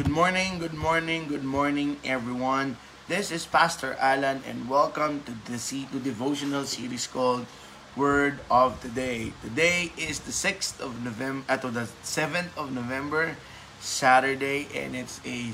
Good morning, good morning, good morning, everyone. This is Pastor Alan, and welcome to the C to devotional series called Word of the Day. Today is the 6th of November, to the 7th of November, Saturday, and it's a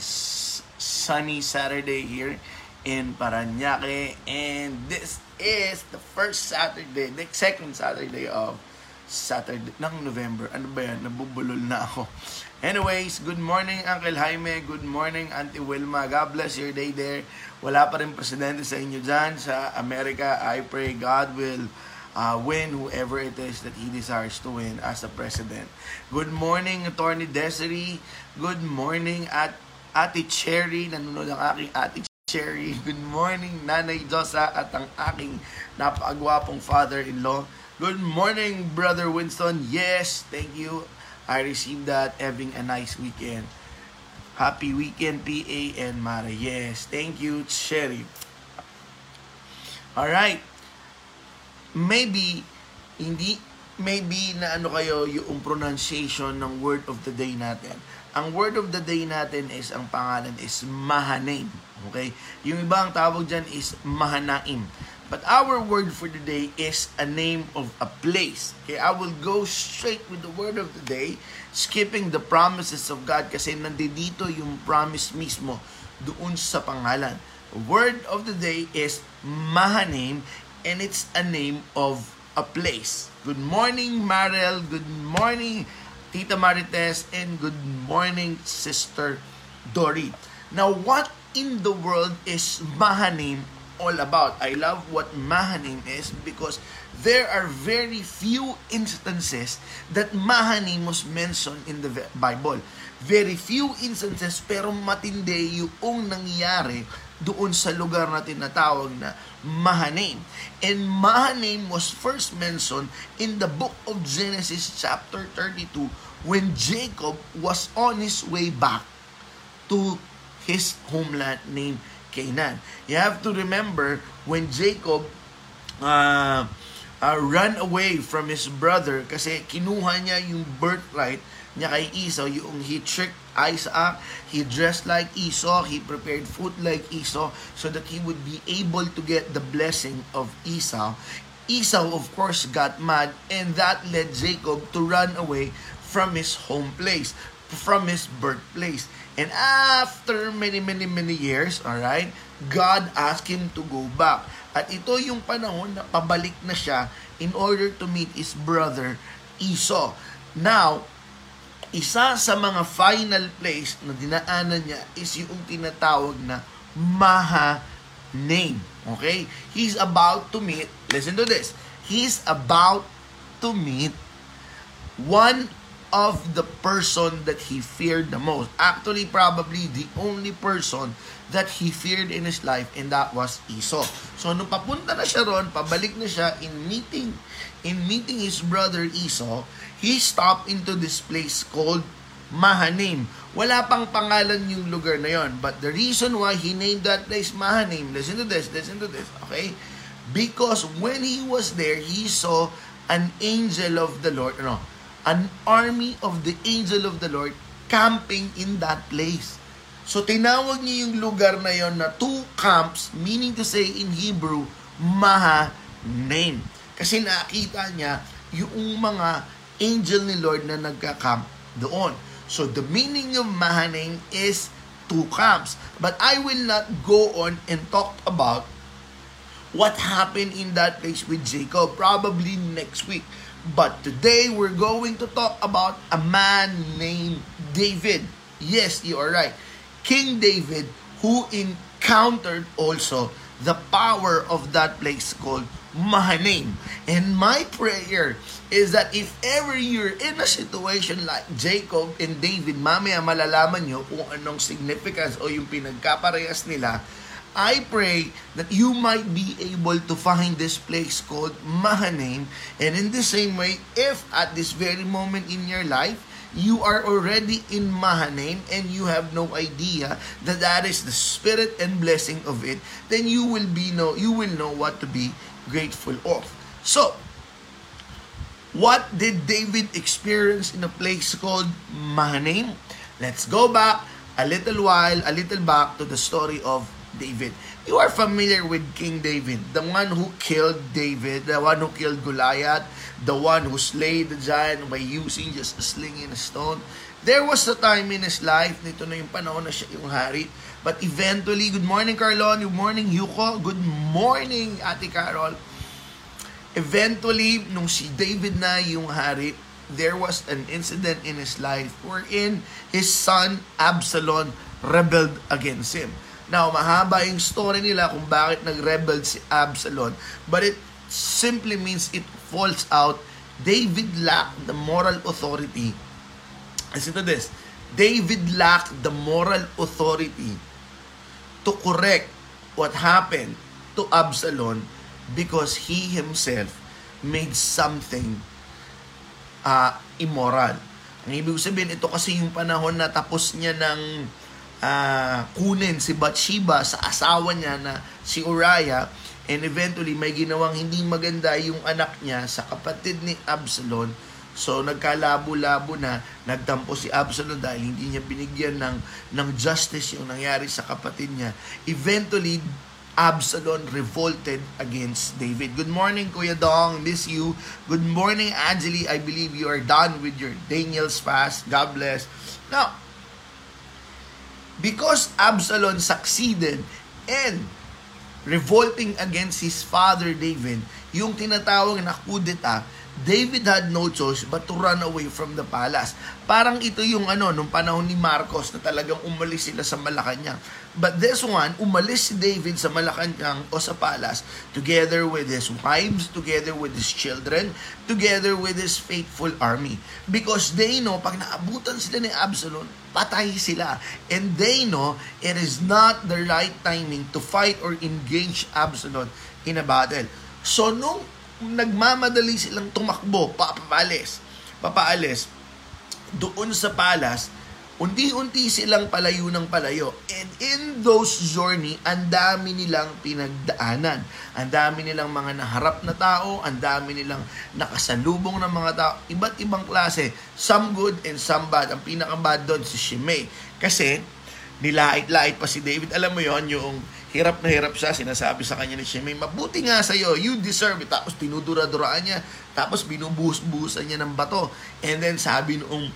sunny Saturday here in Paranaque. And this is the first Saturday, the second Saturday of Saturday ng November. Ano ba yan? Nabubulol na ako. Anyways, good morning Uncle Jaime. Good morning Auntie Wilma. God bless your day there. Wala pa rin presidente sa inyo dyan sa Amerika. I pray God will uh, win whoever it is that He desires to win as a president. Good morning Attorney Desiree. Good morning at Ate Cherry. Nanonood ang aking Ate Cherry. Good morning Nanay Josa at ang aking napakagwapong father-in-law. Good morning, Brother Winston. Yes, thank you. I received that. Having a nice weekend. Happy weekend, PA and Mara. Yes, thank you, Cherry. Alright. Maybe, hindi, maybe na ano kayo yung pronunciation ng word of the day natin. Ang word of the day natin is, ang pangalan is Mahanaim. Okay? Yung ibang tawag dyan is Mahanaim. But our word for the day is a name of a place. Okay, I will go straight with the word of the day, skipping the promises of God kasi nandito yung promise mismo doon sa pangalan. Word of the day is Mahanim and it's a name of a place. Good morning, Marel. Good morning, Tita Marites. And good morning, Sister Dorit. Now, what in the world is Mahanim all about. I love what Mahanim is because there are very few instances that Mahanim was mentioned in the Bible. Very few instances pero matindi yung nangyayari doon sa lugar na tinatawag na Mahanim. And Mahanim was first mentioned in the book of Genesis chapter 32 when Jacob was on his way back to his homeland named Canaan. You have to remember when Jacob uh, uh, ran away from his brother kasi kinuha niya yung birthright niya kay Esau, yung he tricked Isaac, he dressed like Esau, he prepared food like Esau so that he would be able to get the blessing of Esau. Esau, of course, got mad and that led Jacob to run away from his home place, from his birthplace. And after many, many, many years, alright, God asked him to go back. At ito yung panahon na pabalik na siya in order to meet his brother Esau. Now, isa sa mga final place na dinaanan niya is yung tinatawag na Mahanim. Okay? He's about to meet, listen to this, he's about to meet one of the person that he feared the most. Actually, probably the only person that he feared in his life and that was Esau. So nung papunta na siya ron, pabalik na siya in meeting in meeting his brother Esau, he stopped into this place called Mahanim. Wala pang pangalan yung lugar na yon. But the reason why he named that place Mahanim, listen to this, listen to this, okay? Because when he was there, he saw an angel of the Lord, no, an army of the angel of the Lord camping in that place. So tinawag niya yung lugar na yon na two camps, meaning to say in Hebrew, Mahanim. Kasi nakita niya yung mga angel ni Lord na nagka-camp doon. So the meaning of Mahanim is two camps. But I will not go on and talk about what happened in that place with Jacob probably next week. But today we're going to talk about a man named David. Yes, you are right. King David who encountered also the power of that place called Mahanim. And my prayer is that if ever you're in a situation like Jacob and David, mamaya malalaman nyo kung anong significance o yung pinagkaparehas nila, I pray that you might be able to find this place called Mahanim. And in the same way, if at this very moment in your life, you are already in Mahanim and you have no idea that that is the spirit and blessing of it, then you will be know you will know what to be grateful of. So, what did David experience in a place called Mahanim? Let's go back a little while, a little back to the story of David. You are familiar with King David, the one who killed David, the one who killed Goliath, the one who slayed the giant by using just a sling and a stone. There was a time in his life, nito na yung panahon na siya yung hari, but eventually, good morning Carlon, good morning Yuko, good morning Ate Carol. Eventually, nung si David na yung hari, there was an incident in his life wherein his son Absalom rebelled against him. Now, mahaba yung story nila kung bakit nag-rebel si Absalom, but it simply means it falls out David lacked the moral authority. Listen to this. David lacked the moral authority to correct what happened to Absalom because he himself made something uh, immoral. Ang ibig sabihin, ito kasi yung panahon na tapos niya ng uh, kunin si Bathsheba sa asawa niya na si Uriah and eventually may ginawang hindi maganda yung anak niya sa kapatid ni Absalom So nagkalabo-labo na nagtampo si Absalom dahil hindi niya binigyan ng ng justice yung nangyari sa kapatid niya. Eventually Absalom revolted against David. Good morning, Kuya Dong. Miss you. Good morning, Angeli. I believe you are done with your Daniel's fast. God bless. Now, because Absalom succeeded in revolting against his father David, yung tinatawag na kudeta, David had no choice but to run away from the palace. Parang ito yung ano, nung panahon ni Marcos na talagang umalis sila sa Malacanang. But this one, umalis si David sa Malacanang o sa palace together with his wives, together with his children, together with his faithful army. Because they know, pag naabutan sila ni Absalom, patay sila. And they know it is not the right timing to fight or engage Absalom in a battle. So, nung nagmamadali silang tumakbo, papaalis, papaalis, doon sa palas, unti-unti silang palayo ng palayo. And in those journey, ang dami nilang pinagdaanan. Ang dami nilang mga naharap na tao, ang dami nilang nakasalubong ng mga tao, iba't ibang klase, some good and some bad. Ang pinaka-bad doon si Shimei. Kasi, nilait-lait pa si David. Alam mo yon yung hirap na hirap siya, sinasabi sa kanya ni Shimei, mabuti nga sa'yo, you deserve it. Tapos tinudura-duraan niya, tapos binubuhos-buhusan niya ng bato. And then sabi nung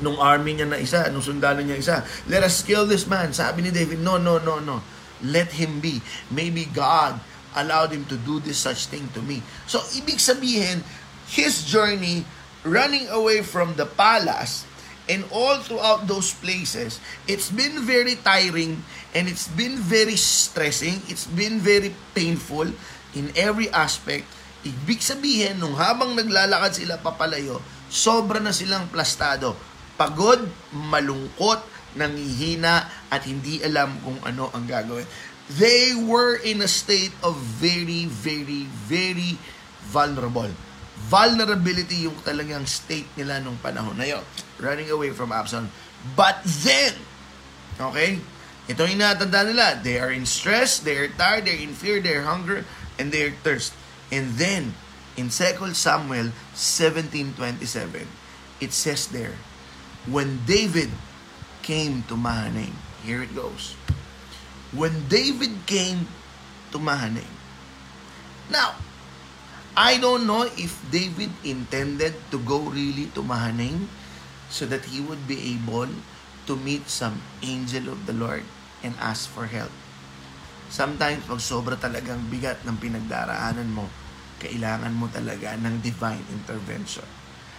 nung army niya na isa, nung sundalo niya isa, let us kill this man. Sabi ni David, no, no, no, no. Let him be. Maybe God allowed him to do this such thing to me. So, ibig sabihin, his journey running away from the palace and all throughout those places, it's been very tiring And it's been very stressing, it's been very painful in every aspect. Ibig sabihin, nung habang naglalakad sila papalayo, sobra na silang plastado. Pagod, malungkot, nangihina, at hindi alam kung ano ang gagawin. They were in a state of very, very, very vulnerable. Vulnerability yung talagang state nila nung panahon na yun. Running away from Absalom. But then, okay, ito yung natanda nila. They are in stress, they are tired, they're in fear, they're hunger, and they're thirst. And then, in 2 Samuel 17.27, it says there, When David came to Mahanaim, here it goes. When David came to Mahanaim. Now, I don't know if David intended to go really to Mahanaim so that he would be able to meet some angel of the Lord and ask for help. Sometimes, pag sobra talagang bigat ng pinagdaraanan mo, kailangan mo talaga ng divine intervention.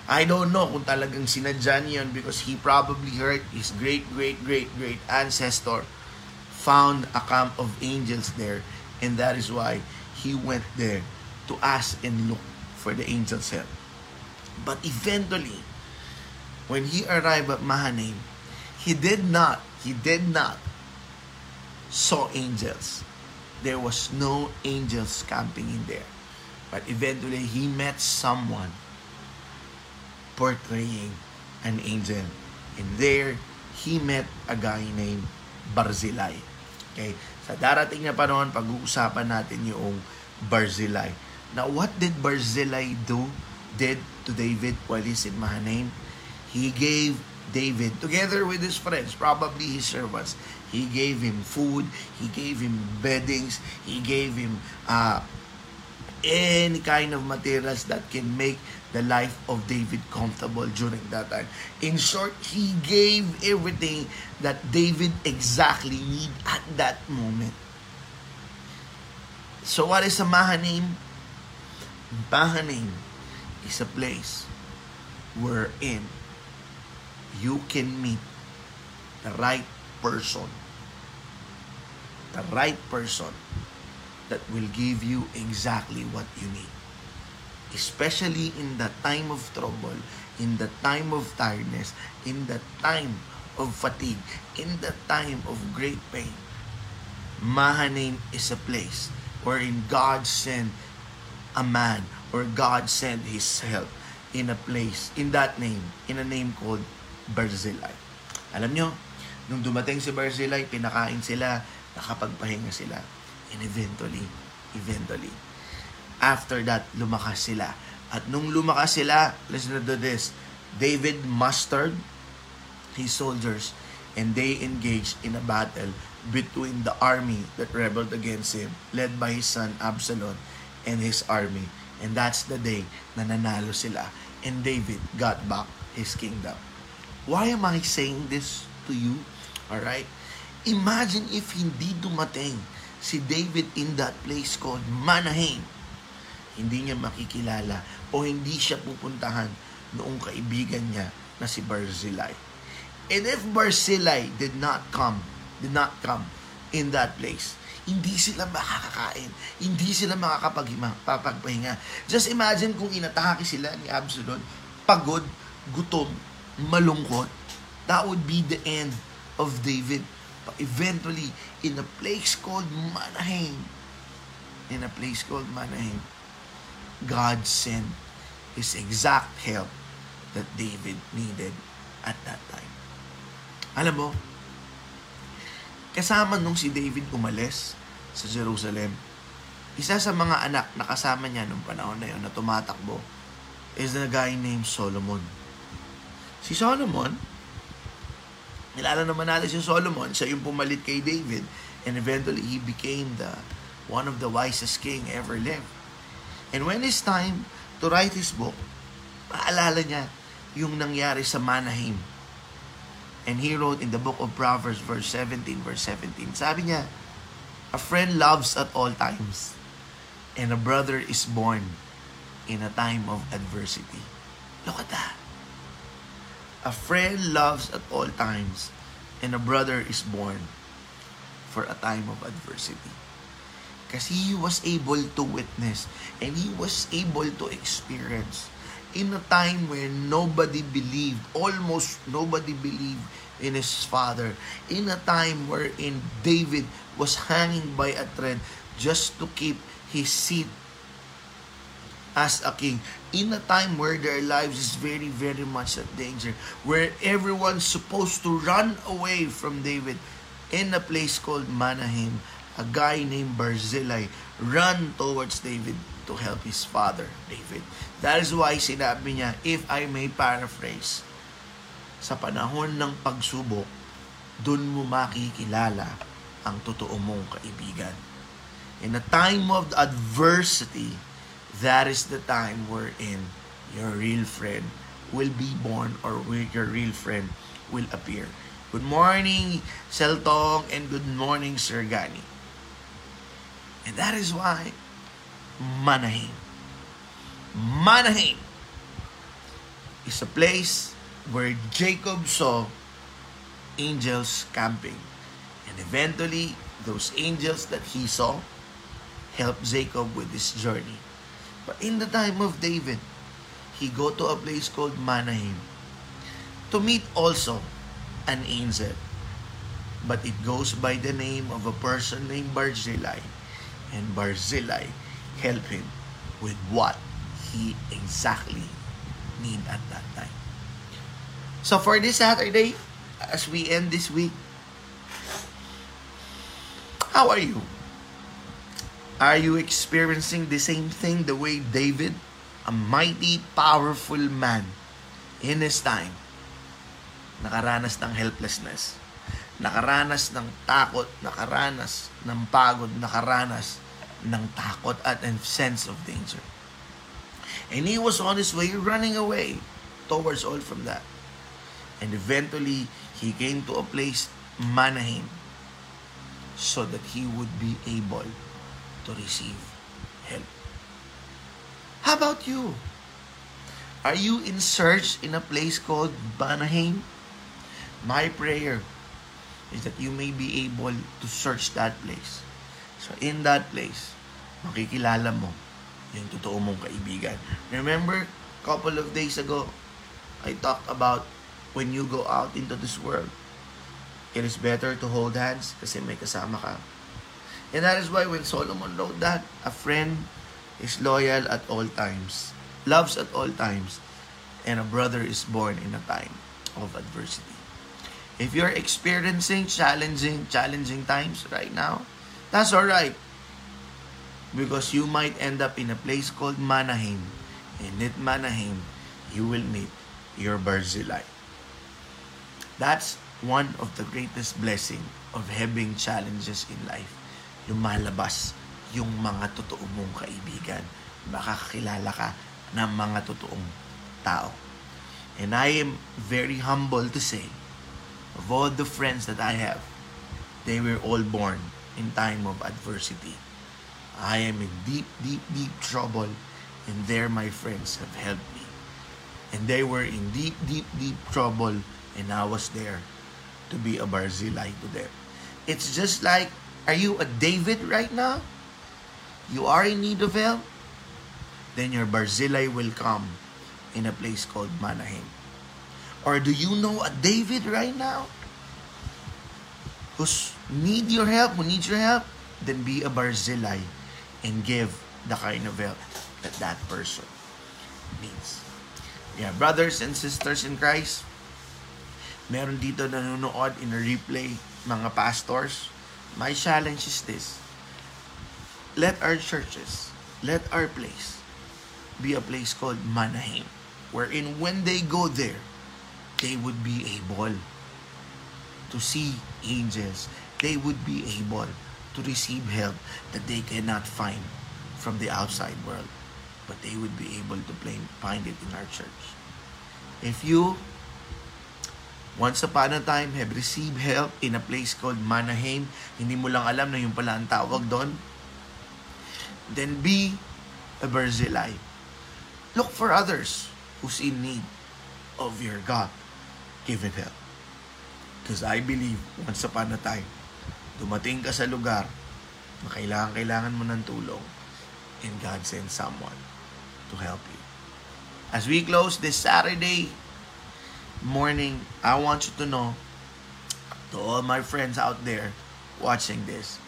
I don't know kung talagang sinadya niya because he probably heard his great, great, great, great ancestor found a camp of angels there and that is why he went there to ask and look for the angel's help. But eventually, when he arrived at Mahanaim, he did not, he did not saw angels. There was no angels camping in there. But eventually, he met someone portraying an angel. And there, he met a guy named Barzillai. Okay? Sa darating na panahon, pag-uusapan natin yung Barzillai. Now, what did Barzillai do, did to David while he's in Mahanaim? He gave David, together with his friends, probably his servants, he gave him food, he gave him beddings, he gave him uh, any kind of materials that can make the life of David comfortable during that time. In short, he gave everything that David exactly need at that moment. So what is a Mahanaim? Mahanaim is a place wherein you can meet the right person. The right person that will give you exactly what you need. Especially in the time of trouble, in the time of tiredness, in the time of fatigue, in the time of great pain. Mahanaim is a place wherein God sent a man or God sent His help in a place, in that name, in a name called Barzillai. Alam nyo, nung dumating si Barzillai, pinakain sila, nakapagpahinga sila. And eventually, eventually, after that, lumakas sila. At nung lumakas sila, listen to this, David mustered his soldiers and they engaged in a battle between the army that rebelled against him, led by his son Absalom and his army. And that's the day na nanalo sila. And David got back his kingdom. Why am I saying this to you? Alright? Imagine if hindi dumating si David in that place called Manahaim. Hindi niya makikilala o hindi siya pupuntahan noong kaibigan niya na si Barzillai. And if Barzillai did not come, did not come in that place, hindi sila makakakain. Hindi sila makakapagpahinga. Just imagine kung inatake sila ni Absalom, pagod, gutom, malungkot, that would be the end of David. But eventually, in a place called Manahaim, in a place called Manahaim, God sent His exact help that David needed at that time. Alam mo, kasama nung si David umalis sa Jerusalem, isa sa mga anak na kasama niya nung panahon na yun na tumatakbo is the guy named Solomon. Si Solomon, nilala naman natin si Solomon, siya yung pumalit kay David and eventually he became the one of the wisest king ever lived. And when it's time to write his book, maalala niya yung nangyari sa Manahim. And he wrote in the book of Proverbs verse 17, verse 17, sabi niya, A friend loves at all times, and a brother is born in a time of adversity. Look at that. A friend loves at all times, and a brother is born for a time of adversity. Kasi he was able to witness and he was able to experience in a time where nobody believed, almost nobody believed in his father. In a time wherein David was hanging by a thread just to keep his seat as a king. In a time where their lives is very very much at danger where everyone's supposed to run away from David in a place called Manahim a guy named Barzillai run towards David to help his father David. That is why sinabi niya if I may paraphrase sa panahon ng pagsubok dun mo makikilala ang totoo mong kaibigan. In a time of adversity that is the time wherein your real friend will be born or where your real friend will appear. Good morning, Seltong, and good morning, Sir Gani. And that is why Manahim. Manahim is a place where Jacob saw angels camping. And eventually, those angels that he saw helped Jacob with this journey. But in the time of David, he go to a place called Manahim to meet also an angel. But it goes by the name of a person named Barzillai. And Barzillai help him with what he exactly need at that time. So for this Saturday, as we end this week, how are you? Are you experiencing the same thing the way David, a mighty, powerful man in his time, nakaranas ng helplessness, nakaranas ng takot, nakaranas ng pagod, nakaranas ng takot at a sense of danger. And he was on his way running away towards all from that. And eventually, he came to a place, Manaheim, so that he would be able to receive help. How about you? Are you in search in a place called Manaheim? My prayer is that you may be able to search that place. So in that place, makikilala mo yung totoo mong kaibigan. Remember, couple of days ago, I talked about when you go out into this world, it is better to hold hands kasi may kasama ka. And that is why when Solomon wrote that, a friend is loyal at all times, loves at all times, and a brother is born in a time of adversity. If you're experiencing challenging, challenging times right now, that's alright. Because you might end up in a place called Manaheim. And at Manaheim, you will meet your Barzillai. That's one of the greatest blessing of having challenges in life. Lumalabas yung mga totoo mong kaibigan. Makakakilala ka ng mga totoong tao. And I am very humble to say, of all the friends that I have, they were all born in time of adversity. I am in deep, deep, deep trouble, and there my friends have helped me. And they were in deep, deep, deep trouble, and I was there to be a Barzillai to them. It's just like, are you a David right now? You are in need of help? Then your Barzillai will come in a place called Manaheim. Or do you know a David right now? Who's need your help, who needs your help? Then be a Barzillai and give the kind of help that that person needs. Yeah, brothers and sisters in Christ, meron dito nanonood in a replay, mga pastors, my challenge is this. Let our churches, let our place be a place called Manaheim, wherein when they go there, they would be able to see angels. They would be able to receive help that they cannot find from the outside world, but they would be able to find it in our church. If you once upon a time have received help in a place called Manaheim, hindi mo lang alam na yung pala ang tawag doon, then be a Barzillai. Look for others who's in need of your God-given help. Because I believe, once upon a time, dumating ka sa lugar na kailangan-kailangan mo ng tulong and God sends someone to help you. As we close this Saturday morning, I want you to know to all my friends out there watching this,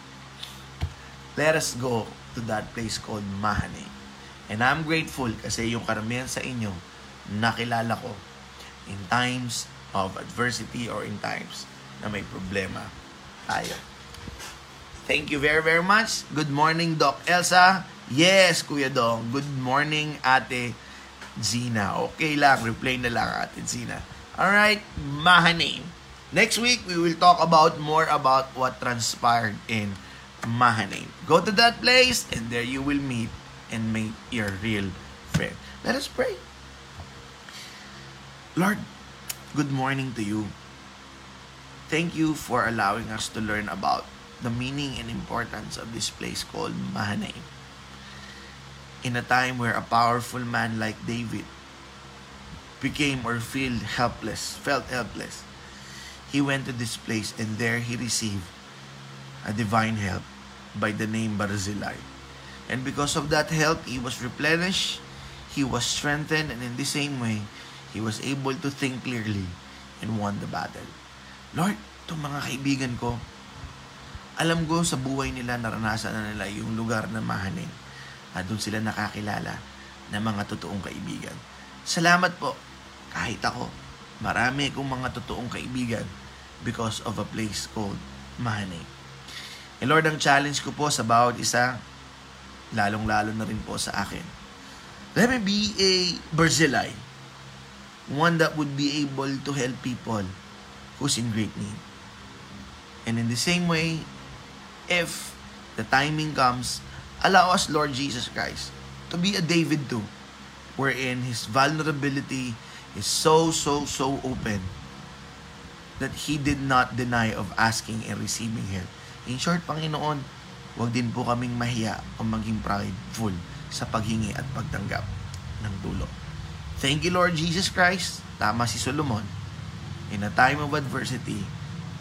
let us go to that place called Mahane. And I'm grateful kasi yung karamihan sa inyo nakilala ko in times of adversity or in times na may problema tayo. Thank you very, very much. Good morning, Doc Elsa. Yes, Kuya Dong. Good morning, Ate Zina. Okay lang, replay na lang, Ate Zina. Alright, Mahane. Next week, we will talk about more about what transpired in Mahane. Go to that place, and there you will meet and meet your real friend. Let us pray. Lord, good morning to you. Thank you for allowing us to learn about the meaning and importance of this place called Mahanaim. In a time where a powerful man like David became or feel helpless, felt helpless, he went to this place and there he received a divine help by the name Barzillai. And because of that help, he was replenished, he was strengthened, and in the same way, he was able to think clearly and won the battle. Lord, itong mga kaibigan ko, alam ko sa buhay nila, naranasan na nila yung lugar na mahaning at doon sila nakakilala ng mga totoong kaibigan. Salamat po, kahit ako, marami kong mga totoong kaibigan because of a place called Mahaning. And Lord, ang challenge ko po sa bawat isa, lalong-lalo na rin po sa akin. Let me be a Barzillai one that would be able to help people who's in great need. And in the same way, if the timing comes, allow us, Lord Jesus Christ, to be a David too, wherein his vulnerability is so, so, so open that he did not deny of asking and receiving help. In short, Panginoon, huwag din po kaming mahiya o maging prideful sa paghingi at pagtanggap ng tulong. Thank you, Lord Jesus Christ. Tama si Solomon. In a time of adversity,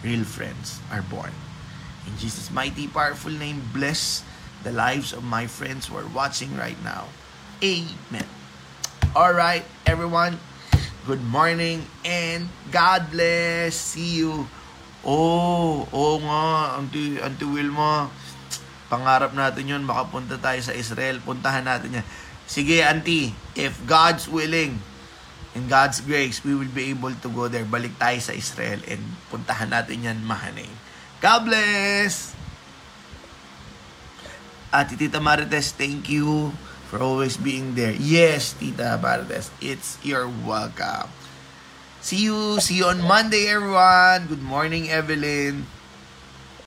real friends are born. In Jesus' mighty, powerful name, bless the lives of my friends who are watching right now. Amen. All right, everyone. Good morning and God bless. See you. Oh, oo nga, Auntie, Auntie Wilma. Pangarap natin yun, makapunta tayo sa Israel. Puntahan natin yan. Sige, Auntie, if God's willing, in God's grace, we will be able to go there. Balik tayo sa Israel and puntahan natin yan, Mahane. God bless! At Tita Marites, thank you for always being there. Yes, Tita Marites, it's your welcome. See you, see you on Monday, everyone. Good morning, Evelyn.